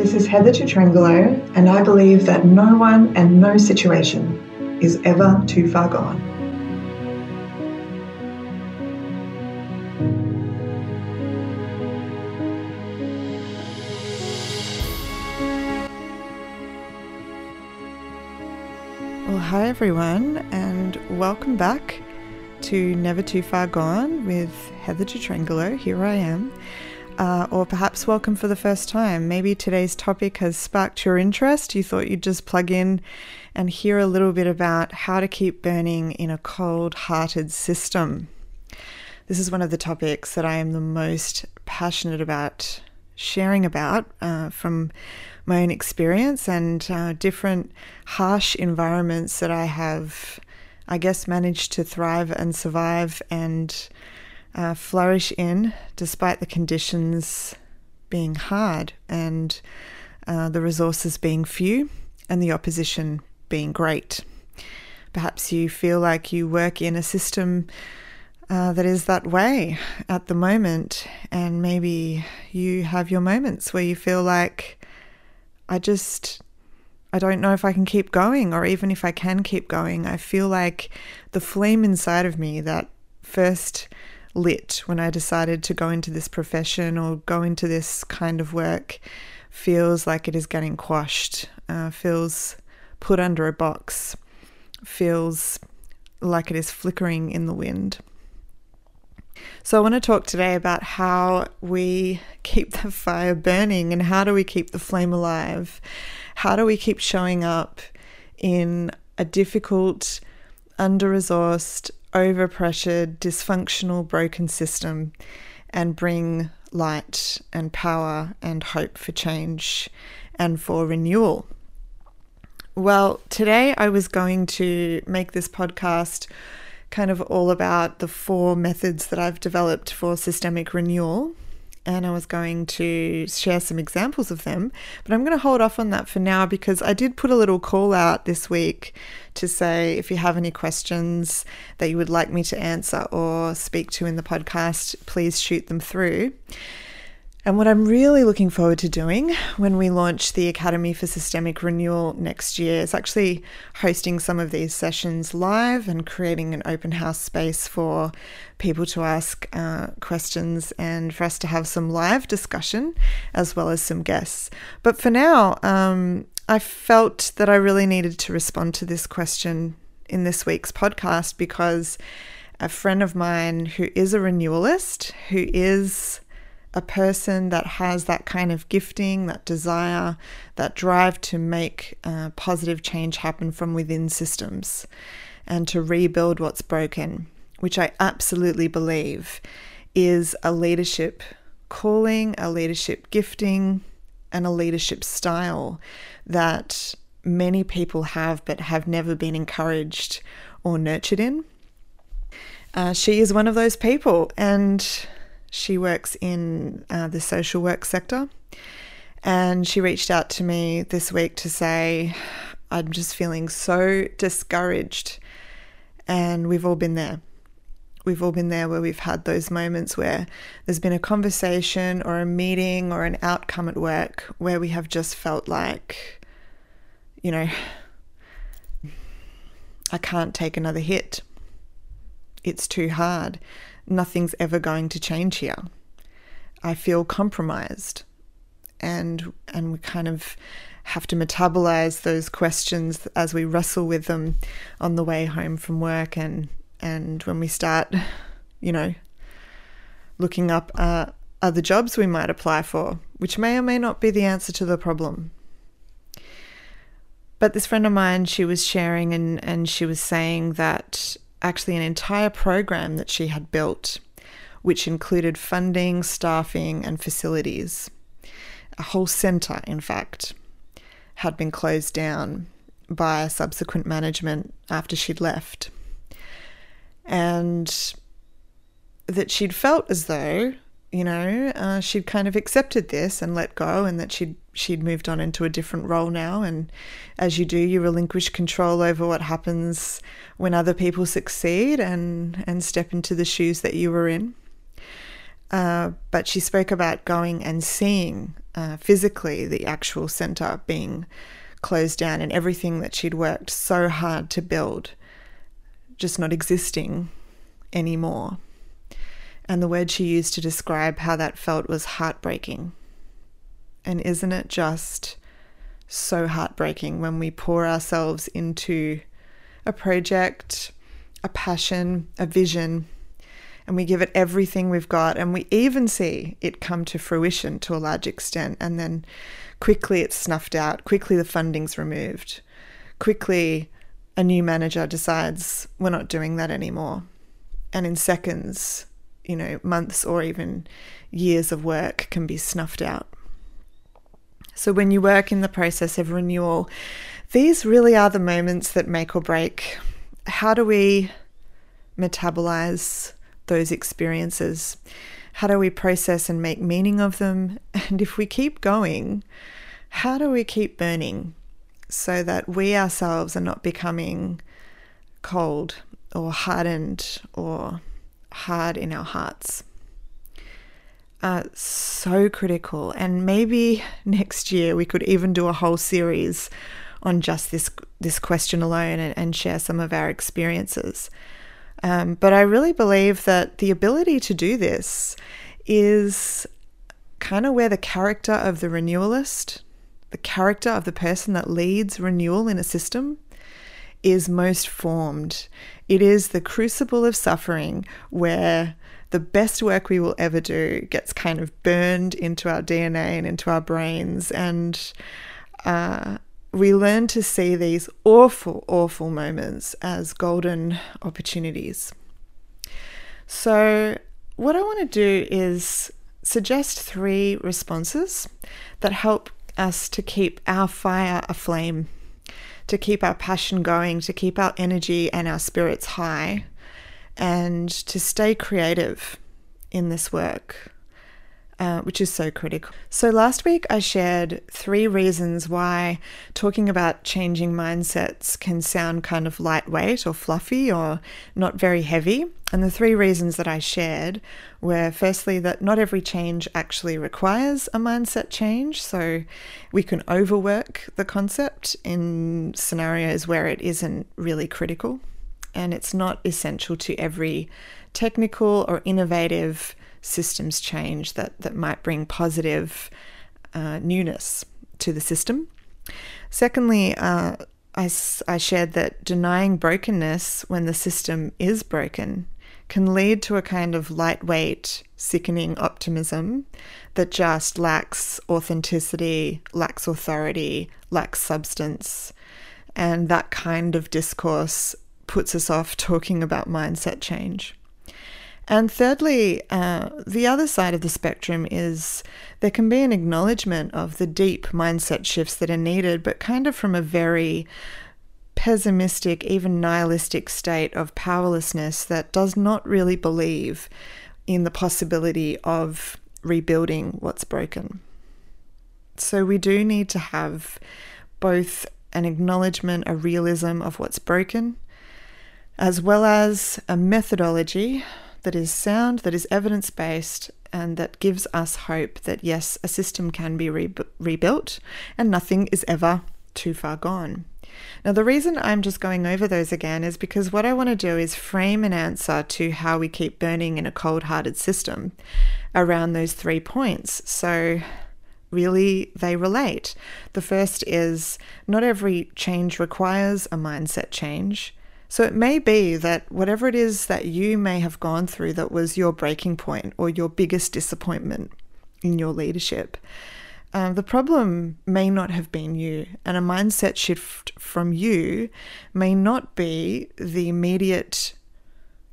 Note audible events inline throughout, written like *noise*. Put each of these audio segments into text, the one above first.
This is Heather Tutrangelo, and I believe that no one and no situation is ever too far gone. Well, hi everyone, and welcome back to Never Too Far Gone with Heather Tutrangelo. Here I am. Uh, or perhaps welcome for the first time. Maybe today's topic has sparked your interest. You thought you'd just plug in and hear a little bit about how to keep burning in a cold hearted system. This is one of the topics that I am the most passionate about sharing about uh, from my own experience and uh, different harsh environments that I have, I guess, managed to thrive and survive and uh, flourish in despite the conditions being hard and uh, the resources being few and the opposition being great. Perhaps you feel like you work in a system uh, that is that way at the moment, and maybe you have your moments where you feel like, I just, I don't know if I can keep going, or even if I can keep going. I feel like the flame inside of me that first lit when I decided to go into this profession or go into this kind of work feels like it is getting quashed, uh, feels put under a box, feels like it is flickering in the wind. So, I want to talk today about how we keep the *laughs* fire burning and how do we keep the flame alive? How do we keep showing up in a difficult, under resourced, overpressured, dysfunctional, broken system and bring light and power and hope for change and for renewal? Well, today I was going to make this podcast kind of all about the four methods that I've developed for systemic renewal. And I was going to share some examples of them, but I'm going to hold off on that for now because I did put a little call out this week to say if you have any questions that you would like me to answer or speak to in the podcast, please shoot them through. And what I'm really looking forward to doing when we launch the Academy for Systemic Renewal next year is actually hosting some of these sessions live and creating an open house space for people to ask uh, questions and for us to have some live discussion as well as some guests. But for now, um, I felt that I really needed to respond to this question in this week's podcast because a friend of mine who is a renewalist, who is a person that has that kind of gifting, that desire, that drive to make uh, positive change happen from within systems and to rebuild what's broken, which I absolutely believe is a leadership calling, a leadership gifting, and a leadership style that many people have but have never been encouraged or nurtured in. Uh, she is one of those people, and she works in uh, the social work sector. And she reached out to me this week to say, I'm just feeling so discouraged. And we've all been there. We've all been there where we've had those moments where there's been a conversation or a meeting or an outcome at work where we have just felt like, you know, I can't take another hit. It's too hard nothing's ever going to change here. I feel compromised. And and we kind of have to metabolize those questions as we wrestle with them on the way home from work and and when we start, you know, looking up uh, other jobs we might apply for, which may or may not be the answer to the problem. But this friend of mine, she was sharing and, and she was saying that actually an entire program that she had built, which included funding, staffing, and facilities. A whole centre, in fact, had been closed down by subsequent management after she'd left. And that she'd felt as though, you know, uh, she'd kind of accepted this and let go, and that she'd she'd moved on into a different role now. And as you do, you relinquish control over what happens when other people succeed and, and step into the shoes that you were in. Uh, but she spoke about going and seeing uh, physically the actual center being closed down and everything that she'd worked so hard to build just not existing anymore. And the word she used to describe how that felt was heartbreaking. And isn't it just so heartbreaking when we pour ourselves into a project, a passion, a vision, and we give it everything we've got, and we even see it come to fruition to a large extent, and then quickly it's snuffed out, quickly the funding's removed, quickly a new manager decides we're not doing that anymore. And in seconds, you know, months or even years of work can be snuffed out. So when you work in the process of renewal, these really are the moments that make or break. How do we metabolize those experiences? How do we process and make meaning of them? *laughs* And if we keep going, how do we keep burning so that we ourselves are not becoming cold or hardened or hard in our hearts? So critical. And maybe *laughs* next year we could even do a whole series on just this this question alone and, and share some of our experiences. Um, but I really believe that the ability to do this is kind of where the character of the renewalist, the character of the person that leads renewal in a system, is most formed. It is the crucible of suffering where the best work we will ever do gets kind of burned into our DNA and into our brains. And uh, we learn to see these awful, awful moments as golden opportunities. So, what I want to do is suggest three responses that help us to keep our fire aflame, to keep our passion going, to keep our energy and our spirits high, and to stay creative in this work uh, which is so critical. So, last week I shared three reasons why talking about changing mindsets can sound kind of lightweight or fluffy or not very heavy. And the three reasons that I shared were firstly, that not every change actually requires a mindset change. So, we can overwork the concept in scenarios where it isn't really critical. And it's not essential to every technical or innovative systems change that, that might bring positive uh, newness to the system. Secondly, uh, I, I shared that denying brokenness when the system is broken can lead to a kind of lightweight, sickening optimism that just lacks authenticity, lacks authority, lacks substance. And that kind of discourse puts us off talking about mindset change. And thirdly, uh, the other side of the spectrum is there can be an acknowledgement of the deep mindset shifts that are needed, but kind of from a very pessimistic, even nihilistic state of powerlessness that does not really believe in the possibility of rebuilding what's broken. So we do need to have both an acknowledgement, a realism of what's broken, as well as a methodology that is sound, that is evidence based, and that gives us hope that yes, a system can be re- rebuilt and nothing is ever too far gone. Now, the reason I'm just going over those again is because what I want to do is frame an answer to how we keep burning in a cold hearted system around those three points. So, really, they relate. The first is not every change requires a mindset change. So it may be that whatever it is that you may have gone through that was your breaking point or your biggest disappointment in your leadership, um, the problem may not have been you, and a mindset shift from you may not be the immediate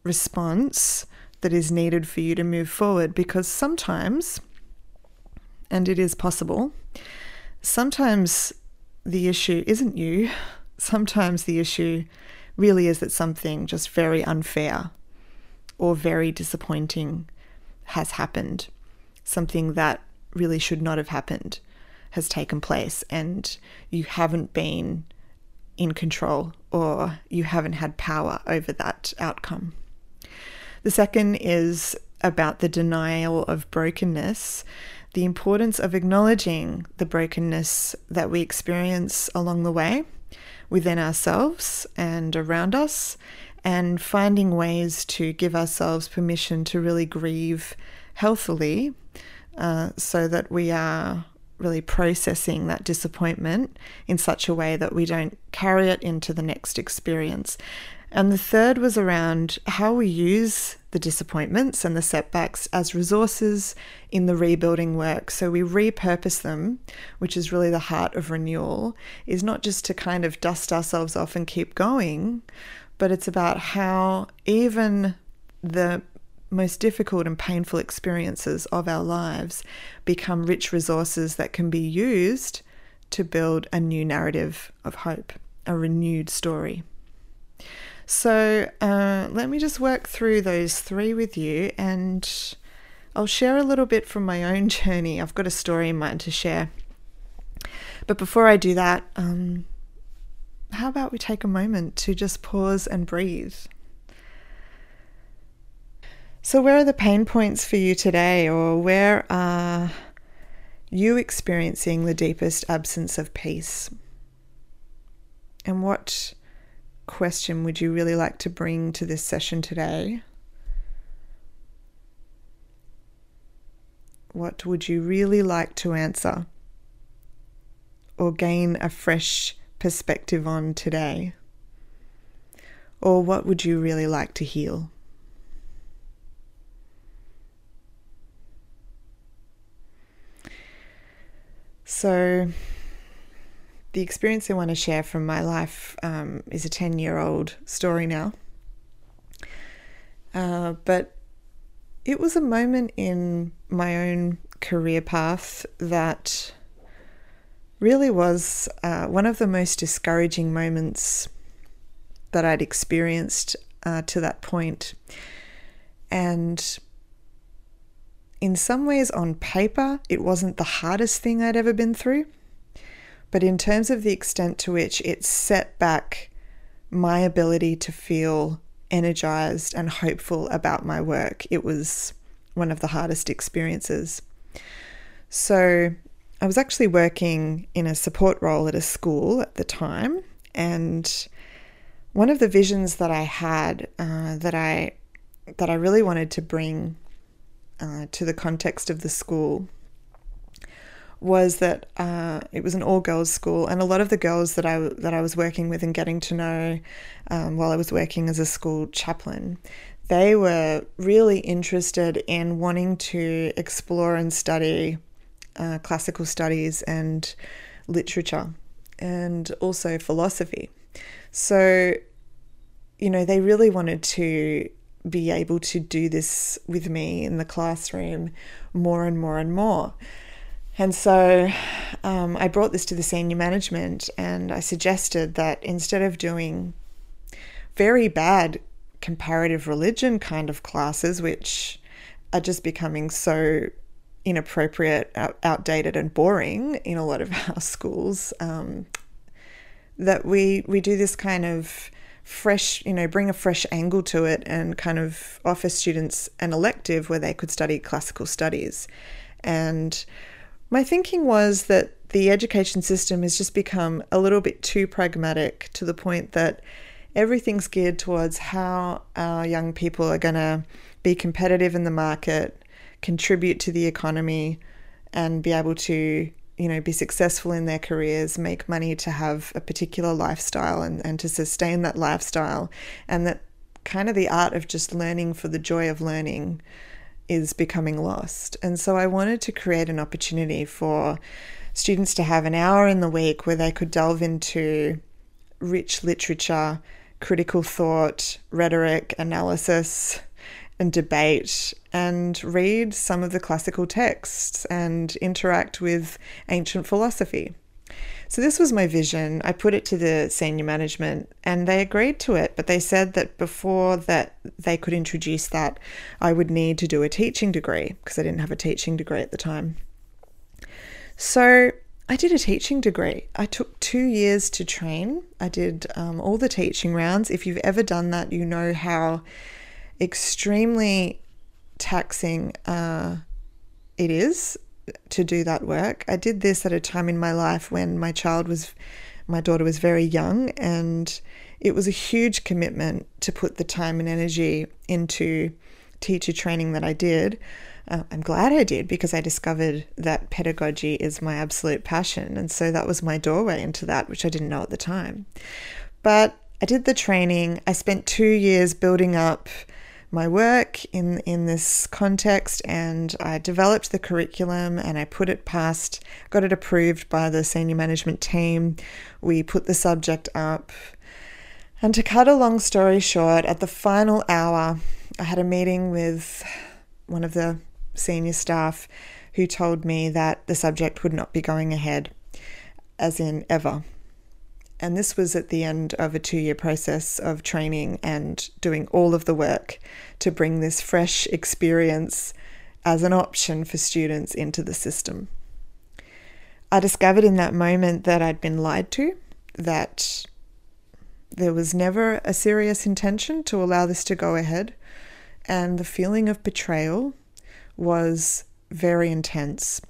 response that is needed for you to move forward because sometimes, and it is possible, sometimes the issue isn't you, *laughs* sometimes the issue really is that something just very unfair or very disappointing has happened. Something that really should not have happened has taken place, and you haven't been in control or you haven't had power over that outcome. The second is about the denial of brokenness, the importance of acknowledging the brokenness that we experience along the way within ourselves and around us, and finding ways to give ourselves permission to really grieve healthily uh, so that we are really processing that disappointment in such a way that we don't carry it into the next experience. And the third was around how we use the disappointments and the setbacks as resources in the rebuilding work. So we repurpose them, which is really the heart of renewal, is not just to kind of dust ourselves off and keep going, but it's about how even the most difficult and painful experiences of our lives become rich resources that can be used to build a new narrative of hope, a renewed story. So uh, let me just work through those three with you and I'll share a little bit from my own *laughs* journey. I've got a story in mind to share. But before I do that, um, how about we take a moment to just pause and breathe? So, where are the pain points for you today, or where are you experiencing the deepest absence of peace? And what question would you really like to bring to this session today? What would you really like to answer or gain a fresh perspective on today? Or what would you really like to heal? So, the experience I want to share from my life um, is a 10 year old story now. Uh, but it was a moment in my own career path that really was uh, one of the most discouraging moments that I'd experienced uh, to that point. And in some ways, on paper, it wasn't the hardest thing I'd ever been through. But in terms of the extent to which it set back my ability to feel energized and hopeful about my work, it was one of the hardest experiences. So, I was actually working in a support role at a school at the time, and one of the visions that I had uh, that I that I really wanted to bring uh, to the context of the school was that uh, it was an all girls school, and a lot of the girls that I that I was working with and getting to know um, while I was working as a school chaplain, they were really interested in wanting to explore and study uh, classical studies and literature, and also philosophy. So, you know, they really wanted to be able to do this with me in the classroom more and more and more. And so um, I brought this to the senior management and I suggested that instead of doing very bad comparative religion kind of classes, which are just becoming so inappropriate, out- outdated, and boring in a lot of *laughs* our schools, um, that we, we do this kind of fresh, you know, bring a fresh angle to it and kind of offer students an elective where they could study classical studies. And my thinking was that the education system has just become a little bit too pragmatic to the point that everything's geared towards how our young people are going to be competitive in the market, contribute to the economy, and be able to, you know, be successful in their careers, make money to have a particular lifestyle and, and to sustain that lifestyle. And that kind of the art of just learning for the joy of learning is becoming lost. And so I wanted to create an opportunity for students to have an hour in the week where they could delve into rich literature, critical thought, rhetoric, analysis, and debate, and read some of the classical texts and interact with ancient philosophy. So, this was my vision. I put it to the senior management and they agreed to it, but they said that before that they could introduce that, I would need to do a teaching degree because I didn't have a teaching degree at the time. So, I did a teaching degree. I took two years to train. I did um, all the teaching rounds. If you've ever done that, you know how extremely taxing uh, it is to do that work. I did this at a time in my life when my child was, my daughter was very young, and it was a huge commitment to put the time and energy into teacher training that I did. Uh, I'm glad I did because I discovered that pedagogy is my absolute passion. And so that was my doorway into that, which I didn't know at the time. But I did the training. I spent two years building up my work in in this context and I developed the curriculum and I put it past got it approved by the senior management team. We put the subject up. And to cut a long story short at the final hour I had a meeting with one of the senior staff who told me that the subject would not be going ahead as in ever and this was at the end of a two year process of training and doing all of the work to bring this fresh experience as an option for students into the system. I discovered in that moment that I'd been lied to, that there was never a serious intention to allow this to go ahead, and the feeling of betrayal was very intense.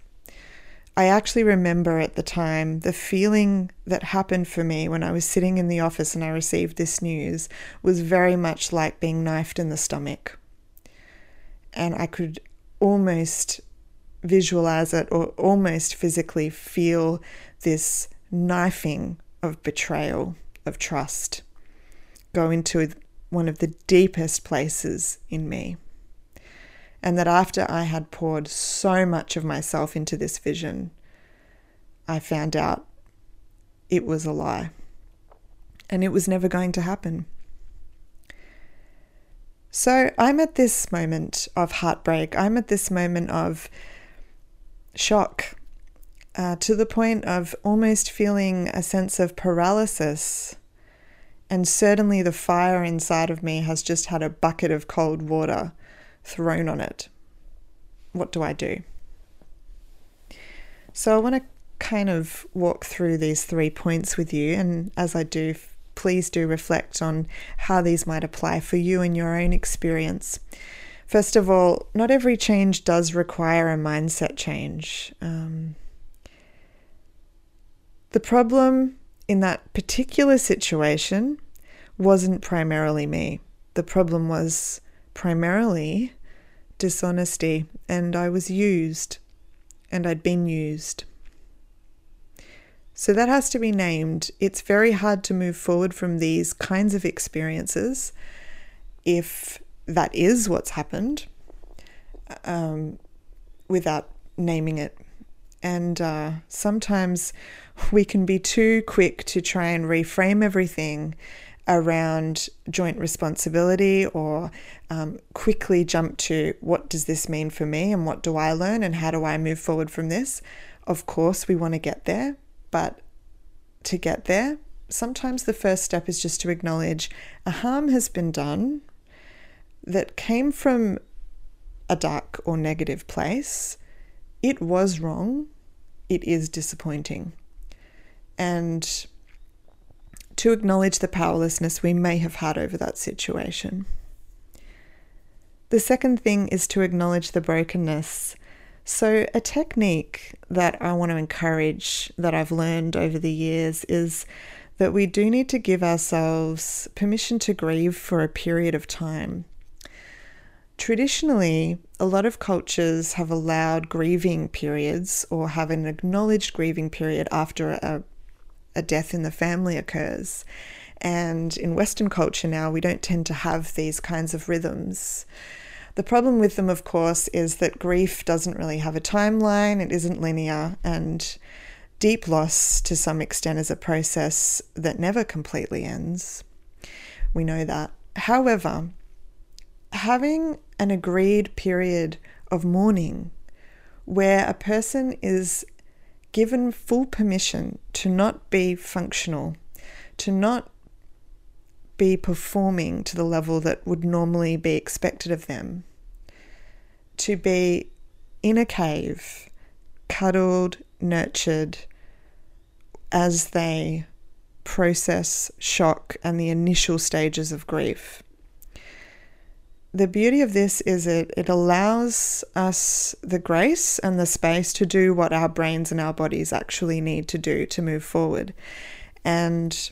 I actually remember at the time the feeling that happened for me when I was sitting in the office and I received this news was very much like being knifed in the stomach. And I could almost visualize it or almost physically feel this knifing of betrayal, of trust, go into one of the deepest places in me and that after I had poured so much of myself into this vision, I found out it was a lie and it was never going to happen. So I'm at this moment of heartbreak. I'm at this moment of shock uh, to the point of almost feeling a sense of paralysis. And certainly the fire inside of me has just had a bucket of cold water thrown on it. What do I do? So I want to kind of walk through these three points with you, and as I do, please do reflect on how these might apply for you in your own experience. First of all, not every change does require a mindset change. Um, the problem in that particular situation wasn't primarily me. The problem was primarily dishonesty, and I was used, and I'd been used. So that has to be named. It's very hard to move forward from these kinds of experiences if that is what's happened um, without naming it. And uh, sometimes we can be too quick to try and reframe everything around joint responsibility or um, quickly jump to what does this mean for me and what do I learn and how do I move forward from this. Of course, we want to get there, but to get there, sometimes the first step is just to acknowledge a harm has been done that came from a dark or negative place. It was wrong. It is disappointing. And to acknowledge the powerlessness we may have had over that situation. The second thing is to acknowledge the brokenness. So, a technique that I want to encourage that I've learned over the years is that we do need to give ourselves permission to grieve for a period of time. Traditionally, a lot of cultures have allowed grieving periods or have an acknowledged grieving period after a, a death in the family occurs. And in Western culture now, we don't tend to have these kinds of rhythms. The problem with them, of course, is that grief doesn't really have a timeline, it isn't linear, and deep loss to some extent is a process that never completely ends. We know that. However, having an agreed period of mourning where a person is given full permission to not be functional, to not be performing to the level that would normally be expected of them, to be in a cave, cuddled, nurtured as they process shock and the initial stages of grief. The beauty of this is it it allows us the grace and the space to do what our brains and our bodies actually need to do to move forward. And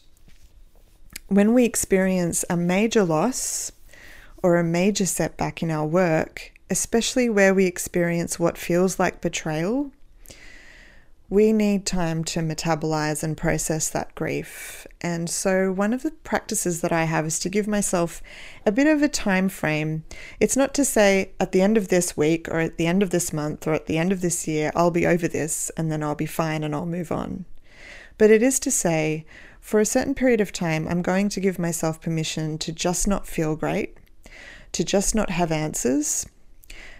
when we experience a major loss or a major setback in our work, especially where we experience what feels like betrayal, we need time to metabolize and process that grief. And so one of the practices that I have is to give myself a bit of a time frame. It's not to say at the end of this week or at the end of this month or at the end of this year I'll be over this and then I'll be fine and I'll move on. But it is to say for a certain period of time I'm going to give myself permission to just not feel great, to just not have answers,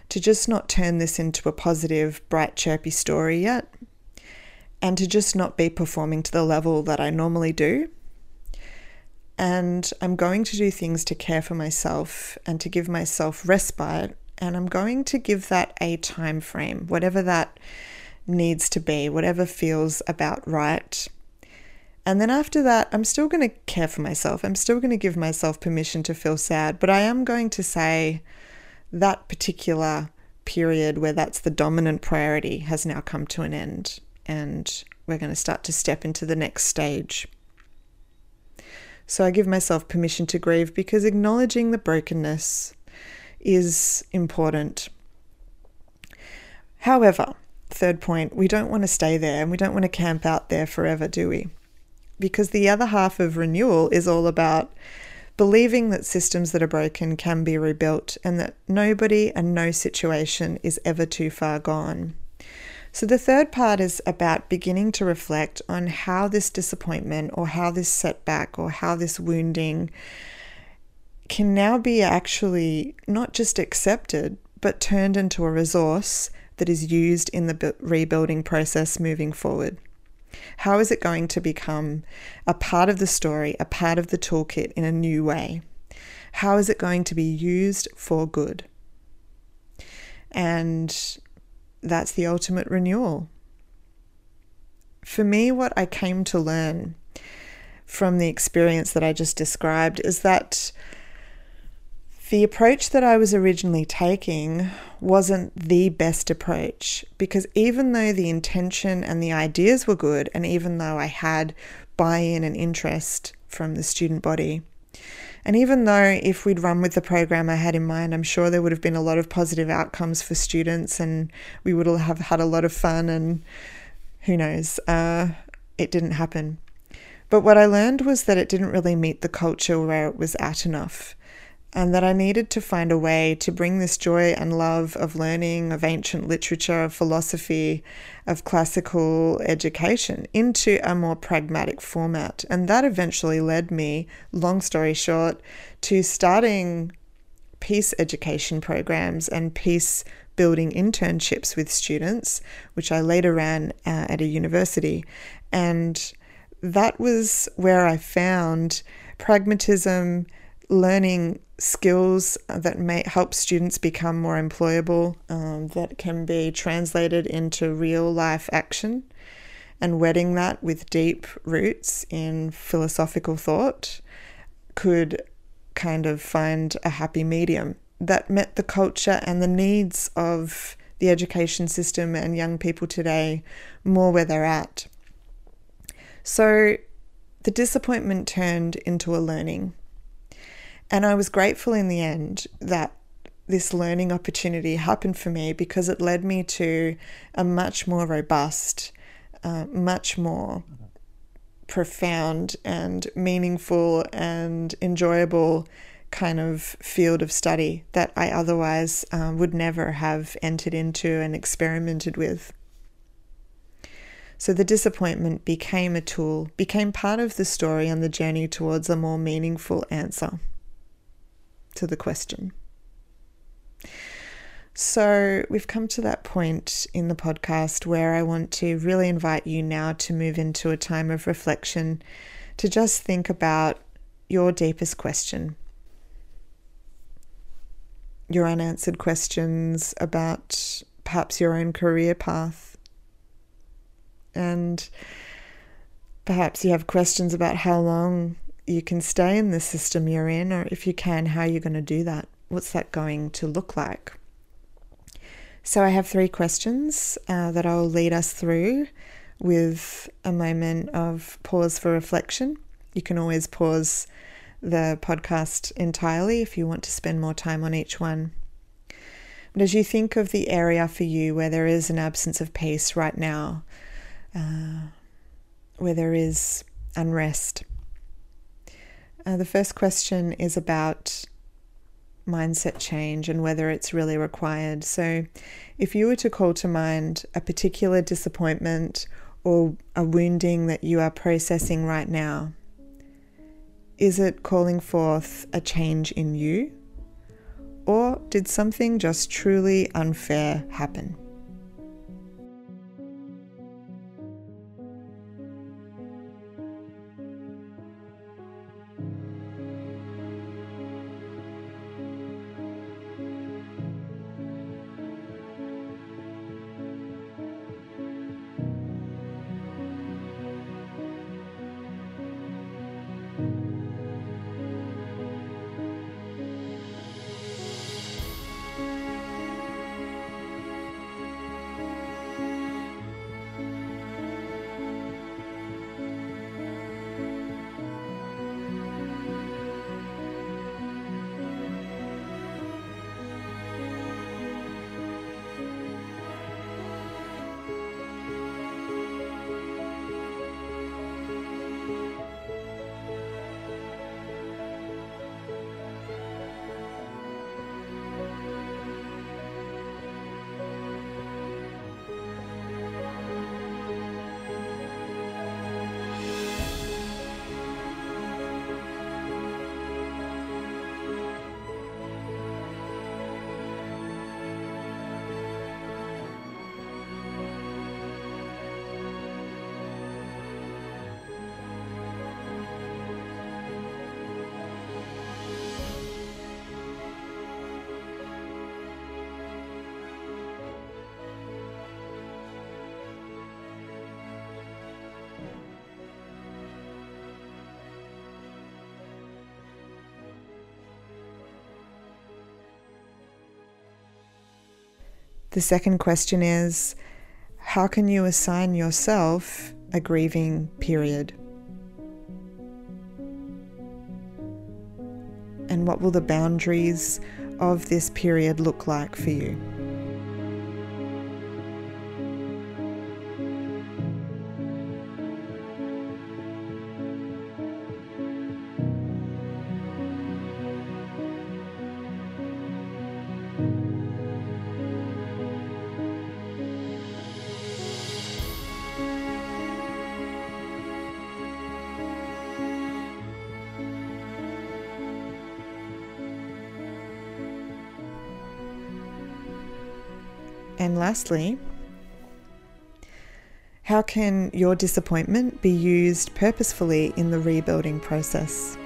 to just not turn this into a positive, bright, chirpy story yet and to just not be performing to the level that I normally do. And I'm going to do things to care for myself and to give myself respite. And I'm going to give that a time frame, whatever that needs to be, whatever feels about right. And then after that, I'm still going to care for myself. I'm still going to give myself permission to feel sad, but I am going to say that particular period where that's the dominant priority has now come to an end and we're going to start to step into the next stage. So I give myself permission to grieve because acknowledging the brokenness is important. However, third point, we don't want to stay there and we don't want to camp out there forever, do we? Because the other half of renewal is all about believing that systems that are broken can be rebuilt and that nobody and no situation is ever too far gone. So, the third part is about beginning to reflect on how this disappointment or how this setback or how this wounding can now be actually not just accepted, but turned into a resource that is used in the rebuilding process moving forward. How is it going to become a part of the story, a part of the toolkit in a new way? How is it going to be used for good? And that's the ultimate renewal. For me, what I came to learn from the experience that I just described is that the approach that I was originally taking wasn't the best approach because even though the intention and the ideas were good, and even though I had buy in and interest from the student body, and even though if we'd run with the program I had in mind, I'm sure there would have been a lot of positive outcomes for students and we would have had a lot of fun and who knows, uh, it didn't happen. But what I learned was that it didn't really meet the culture where it was at enough and that I needed to find a way to bring this joy and love of learning, of ancient literature, of philosophy, of classical education into a more pragmatic format. And that eventually led me, long story short, to starting peace education programs and peace building internships with students, which I later ran uh, at a university. And that was where I found pragmatism, learning skills that may help students become more employable, um, that can be translated into real life action, and wedding that with deep roots in philosophical thought could kind of find a happy medium that met the culture and the needs of the education system and young people today more where they're at. So the disappointment turned into a learning and I was grateful in the end that this learning opportunity happened for me because it led me to a much more robust, uh, much more profound and meaningful and enjoyable kind of field of study that I otherwise uh, would never have entered into and experimented with. So the disappointment became a tool, became part of the story on the journey towards a more meaningful answer to the question. So, we've come to that point in the podcast where I want to really invite you now to move into a time of reflection to just think about your deepest question, your unanswered questions about perhaps your own career path, and perhaps you have questions about how long you can stay in the system you're in, or if you can, how are you're going to do that. what's that going to look like? So I have three questions uh, that I'll lead us through with a moment of pause for reflection. You can always pause the podcast entirely if you want to spend more time on each one. But as you think of the area for you where there is an absence of peace right now, uh, where there is unrest, uh, the first question is about mindset change and whether it's really required. So, if you were to call to mind a particular disappointment or a wounding that you are processing right now, is it calling forth a change in you? Or did something just truly unfair happen? The second question is how can you assign yourself a grieving period? And what will the boundaries of this period look like for you? Lastly, how can your disappointment be used purposefully in the rebuilding process?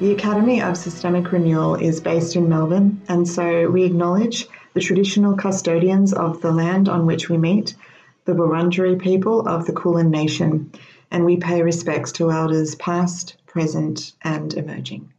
The Academy of Systemic Renewal is based in Melbourne, and so we acknowledge the traditional custodians of the land on which we meet, the Wurundjeri people of the Kulin Nation, and we pay respects to elders past, present, and emerging.